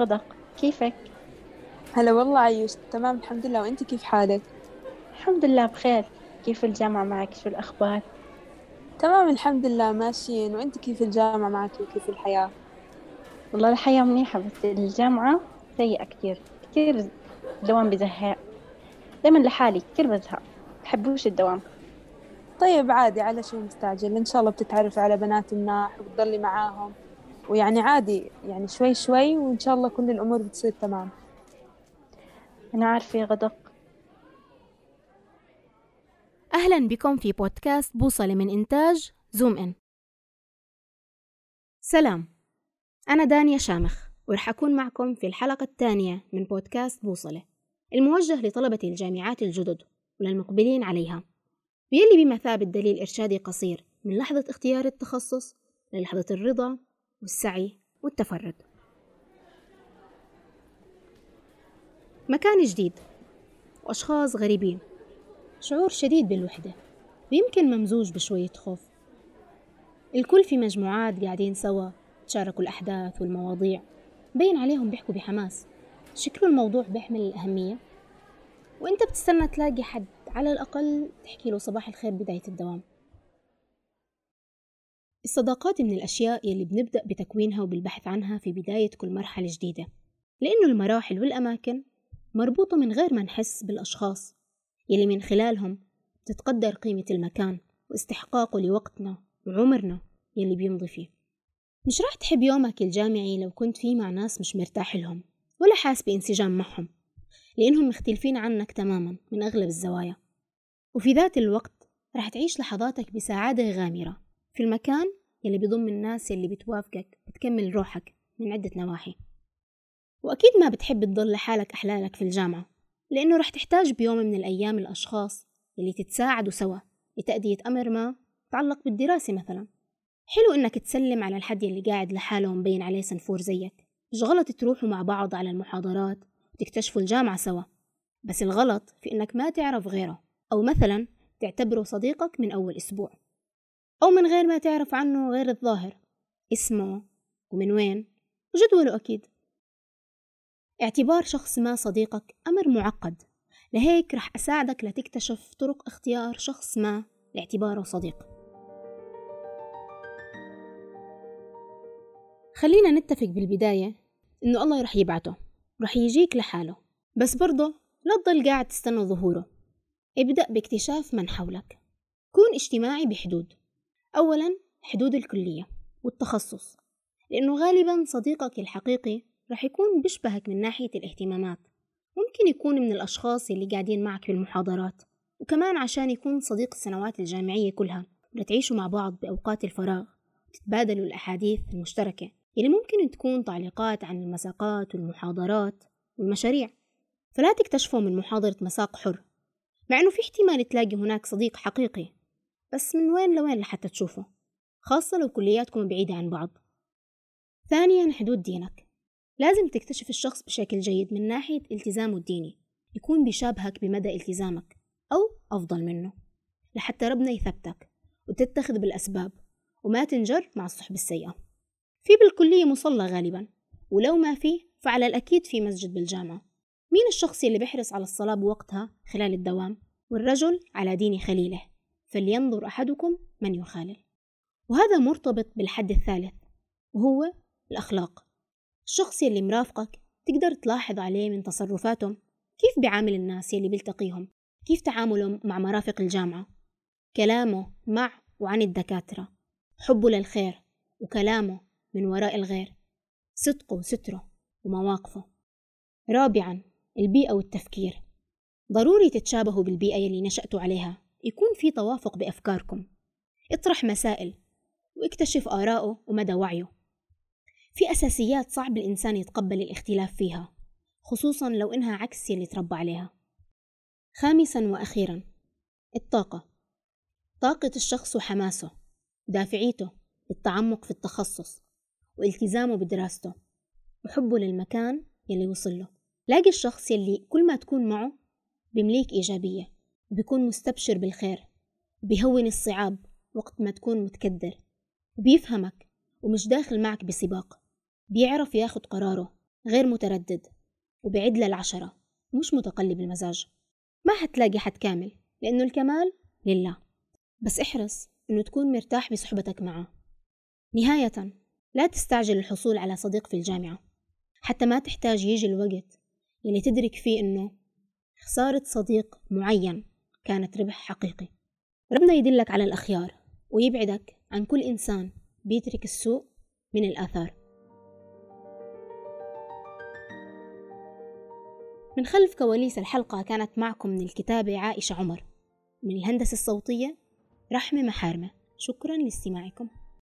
سلام غدق كيفك؟ هلا والله عيوش تمام الحمد لله. وأنت كيف حالك؟ الحمد لله بخير. كيف الجامعة معك؟ شو الأخبار؟ تمام الحمد لله ماشيين. وأنت كيف الجامعة معك وكيف الحياة؟ والله الحياة منيحة بس الجامعة سيئة كتير. كتير الدوام بزهق. دايما لحالي كتير بزهق. بحبوش الدوام؟ طيب عادي على شو مستعجل. إن شاء الله بتتعرفي على بنات مناح وبتضلي معاهم. ويعني عادي يعني شوي شوي وإن شاء الله كل الأمور بتصير تمام. أنا عارفة يا غدق. أهلا بكم في بودكاست بوصلة من إنتاج زوم إن. سلام أنا دانيا شامخ ورح أكون معكم في الحلقة الثانية من بودكاست بوصلة الموجه لطلبة الجامعات الجدد وللمقبلين عليها. ويلي بمثابة دليل إرشادي قصير من لحظة اختيار التخصص للحظة الرضا والسعي والتفرد. مكان جديد. وأشخاص غريبين. شعور شديد بالوحدة. ويمكن ممزوج بشوية خوف. الكل في مجموعات قاعدين سوا. تشاركوا الأحداث والمواضيع. بين عليهم بيحكوا بحماس. شكله الموضوع بيحمل الأهمية. وإنت بتستنى تلاقي حد على الأقل تحكي له صباح الخير بداية الدوام. الصداقات من الأشياء يلي بنبدأ بتكوينها وبالبحث عنها في بداية كل مرحلة جديدة لأنه المراحل والأماكن مربوطة من غير ما نحس بالأشخاص يلي من خلالهم تتقدر قيمة المكان واستحقاقه لوقتنا وعمرنا يلي بيمضي فيه. مش راح تحب يومك الجامعي لو كنت فيه مع ناس مش مرتاح لهم ولا حاس بانسجام معهم لأنهم مختلفين عنك تماما من أغلب الزوايا. وفي ذات الوقت راح تعيش لحظاتك بسعادة غامرة. في المكان يلي بيضم الناس يلي بتوافقك بتكمل روحك من عدة نواحي. وأكيد ما بتحب تضل لحالك أحلالك في الجامعة لأنه رح تحتاج بيوم من الأيام الأشخاص اللي تتساعدوا سوا لتأدية أمر ما يتعلق بالدراسة مثلا. حلو إنك تسلم على الحد اللي قاعد لحاله ومبين عليه سنفور زيك. مش غلط تروحوا مع بعض على المحاضرات وتكتشفوا الجامعة سوا. بس الغلط في إنك ما تعرف غيره أو مثلا تعتبره صديقك من أول أسبوع. أو من غير ما تعرف عنه غير الظاهر. اسمه ومن وين؟ وجدوله أكيد. اعتبار شخص ما صديقك أمر معقد. لهيك رح أساعدك لتكتشف طرق اختيار شخص ما لاعتباره صديق. خلينا نتفق بالبداية إنه الله رح يبعته رح يجيك لحاله. بس برضه لا تضل قاعد تستنى ظهوره. ابدأ باكتشاف من حولك. كون اجتماعي بحدود. أولا حدود الكلية والتخصص لأنه غالبا صديقك الحقيقي رح يكون بيشبهك من ناحية الاهتمامات ممكن يكون من الأشخاص اللي قاعدين معك في المحاضرات وكمان عشان يكون صديق السنوات الجامعية كلها لتعيشوا مع بعض بأوقات الفراغ وتتبادلوا الأحاديث المشتركة اللي ممكن تكون تعليقات عن المساقات والمحاضرات والمشاريع. فلا تكتشفوا من محاضرة مساق حر مع أنه في احتمال تلاقي هناك صديق حقيقي. بس من وين لوين لحتى تشوفه؟ خاصة لو كلياتكم بعيدة عن بعض. ثانيا حدود دينك. لازم تكتشف الشخص بشكل جيد من ناحية التزامه الديني. يكون بيشابهك بمدى التزامك أو أفضل منه. لحتى ربنا يثبتك وتتخذ بالأسباب وما تنجر مع الصحبة السيئة. في بالكلية مصلى غالبا. ولو ما فيه فعلى الأكيد في مسجد بالجامعة. مين الشخص اللي بيحرص على الصلاة بوقتها خلال الدوام؟ والرجل على دين خليله. فلينظر أحدكم من يخالل. وهذا مرتبط بالحد الثالث وهو الأخلاق. الشخص يلي مرافقك تقدر تلاحظ عليه من تصرفاتهم كيف بيعامل الناس يلي بيلتقيهم كيف تعامله مع مرافق الجامعة. كلامه مع وعن الدكاترة. حبه للخير وكلامه من وراء الغير. صدقه وستره ومواقفه. رابعا البيئة والتفكير. ضروري تتشابهوا بالبيئة يلي نشأتوا عليها. يكون في توافق بأفكاركم. اطرح مسائل واكتشف آراءه ومدى وعيه. في أساسيات صعب الإنسان يتقبل الاختلاف فيها خصوصا لو إنها عكس يلي تربى عليها. خامسا وأخيرا الطاقة. طاقة الشخص وحماسه دافعيته للتعمق في التخصص والتزامه بدراسته وحبه للمكان يلي وصل له. لاقي الشخص يلي كل ما تكون معه بمليك إيجابية. وبيكون مستبشر بالخير بيهون الصعاب وقت ما تكون متكدر وبيفهمك ومش داخل معك بسباق بيعرف ياخد قراره غير متردد وبعد للعشرة مش متقلب المزاج. ما حتلاقي حد كامل لأنه الكمال لله. بس احرص إنه تكون مرتاح بصحبتك معه. نهاية لا تستعجل الحصول على صديق في الجامعة. حتى ما تحتاج يجي الوقت يلي تدرك فيه إنه خسارة صديق معين كانت ربح حقيقي. ربنا يدلك على الأخيار ويبعدك عن كل إنسان بيترك السوء من الآثار. من خلف كواليس الحلقة كانت معكم من الكتابة عائشة عمر. من الهندسة الصوتية رحمة محارمة. شكرا لاستماعكم.